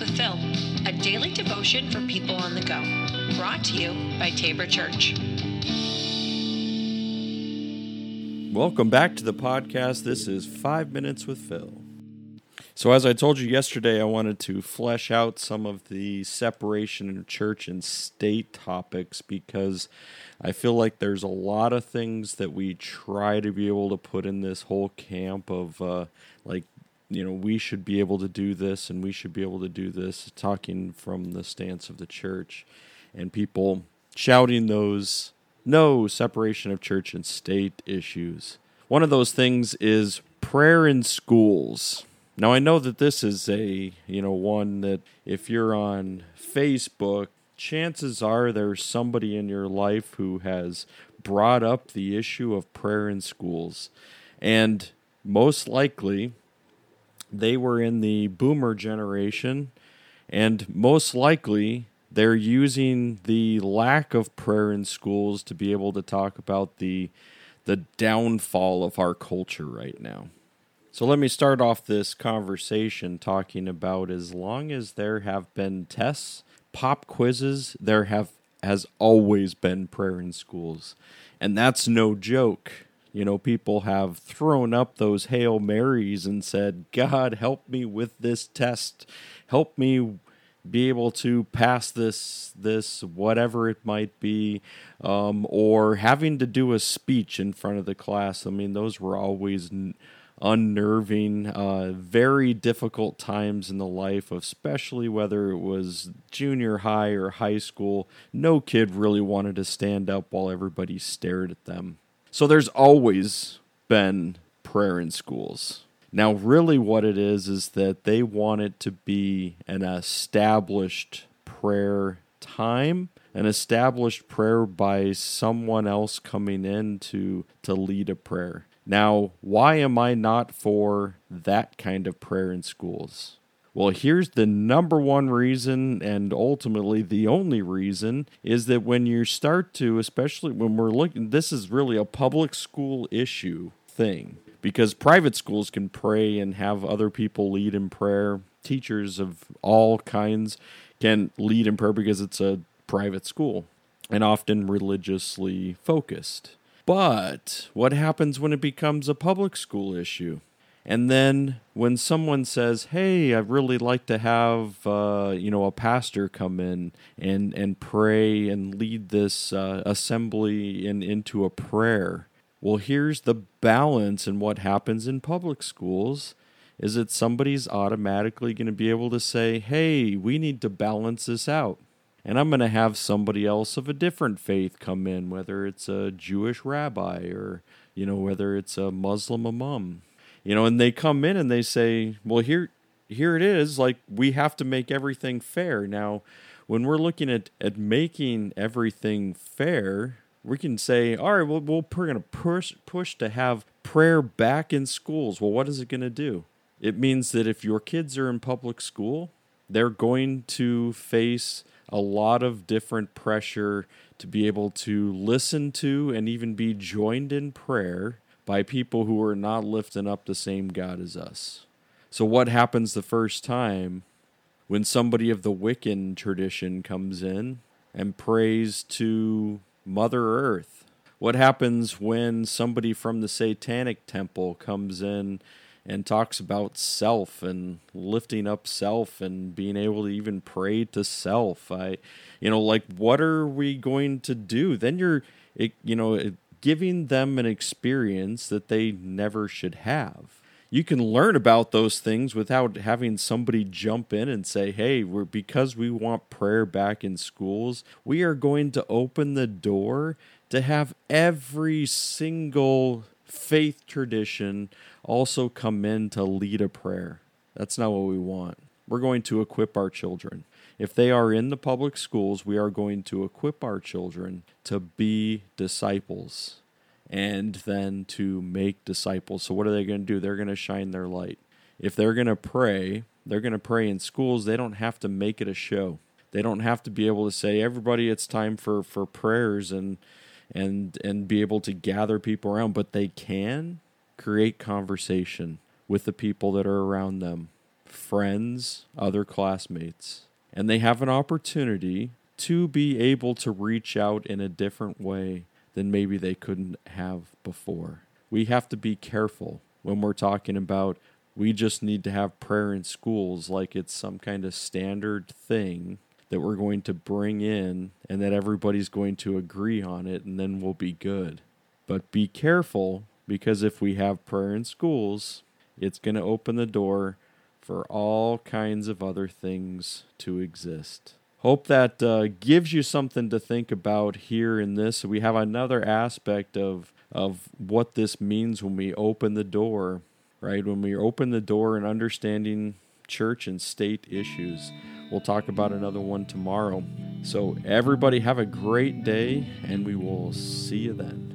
With Phil, a daily devotion for people on the go. Brought to you by Tabor Church. Welcome back to the podcast. This is Five Minutes with Phil. So, as I told you yesterday, I wanted to flesh out some of the separation of church and state topics because I feel like there's a lot of things that we try to be able to put in this whole camp of uh, like you know, we should be able to do this and we should be able to do this, talking from the stance of the church, and people shouting those no separation of church and state issues. One of those things is prayer in schools. Now I know that this is a, you know, one that if you're on Facebook, chances are there's somebody in your life who has brought up the issue of prayer in schools. And most likely they were in the boomer generation, and most likely they're using the lack of prayer in schools to be able to talk about the the downfall of our culture right now. So let me start off this conversation talking about as long as there have been tests, pop quizzes, there have has always been prayer in schools. And that's no joke. You know, people have thrown up those Hail Marys and said, God, help me with this test. Help me be able to pass this this whatever it might be. Um, or having to do a speech in front of the class. I mean those were always unnerving uh, very difficult times in the life especially whether it was junior high or high school. No kid really wanted to stand up while everybody stared at them so there's always been prayer in schools. Now, really, what it is is that they want it to be an established prayer time, an established prayer by someone else coming in to, to lead a prayer. Now, why am I not for that kind of prayer in schools? Well, here's the number one reason, and ultimately the only reason, is that when you start to, especially when we're looking, this is really a public school issue thing because private schools can pray and have other people lead in prayer. Teachers of all kinds can lead in prayer because it's a private school and often religiously focused. But what happens when it becomes a public school issue? And then when someone says, "Hey, I'd really like to have uh, you know a pastor come in and and pray and lead this uh, assembly in into a prayer," well, here's the balance in what happens in public schools is that somebody's automatically going to be able to say, "Hey, we need to balance this out." And I'm going to have somebody else of a different faith come in, whether it's a Jewish rabbi or, you know, whether it's a Muslim imam you know and they come in and they say well here here it is. Like we have to make everything fair. Now when we're looking at at making everything fair we can say all right well, we're going to push push to have prayer back in schools. Well what is it going to do? It means that if your kids are in public school they're going to face a lot of different pressure to be able to listen to and even be joined in prayer by people who are not lifting up the same God as us. So, what happens the first time when somebody of the Wiccan tradition comes in and prays to Mother Earth? What happens when somebody from the Satanic Temple comes in and talks about self and lifting up self and being able to even pray to self? I, you know, like, what are we going to do? Then you're, it, you know, it, giving them an experience that they never should have. You can learn about those things without having somebody jump in and say, "Hey, we're because we want prayer back in schools, we are going to open the door to have every single faith tradition also come in to lead a prayer." That's not what we want. We're going to equip our children. If they are in the public schools, we are going to equip our children to be disciples and then to make disciples. So, what are they going to do? They're going to shine their light. If they're going to pray, they're going to pray in schools. They don't have to make it a show. They don't have to be able to say, everybody, it's time for, for prayers and, and, and be able to gather people around, but they can create conversation with the people that are around them friends, other classmates, and they have an opportunity to be able to reach out in a different way than maybe they couldn't have before. We have to be careful when we're talking about we just need to have prayer in schools like it's some kind of standard thing that we're going to bring in and that everybody's going to agree on it and then we'll be good. But be careful because if we have prayer in schools, it's going to open the door for all kinds of other things to exist. Hope that uh, gives you something to think about here in this. We have another aspect of of what this means when we open the door, right? When we open the door and understanding church and state issues. We'll talk about another one tomorrow. So, everybody, have a great day, and we will see you then.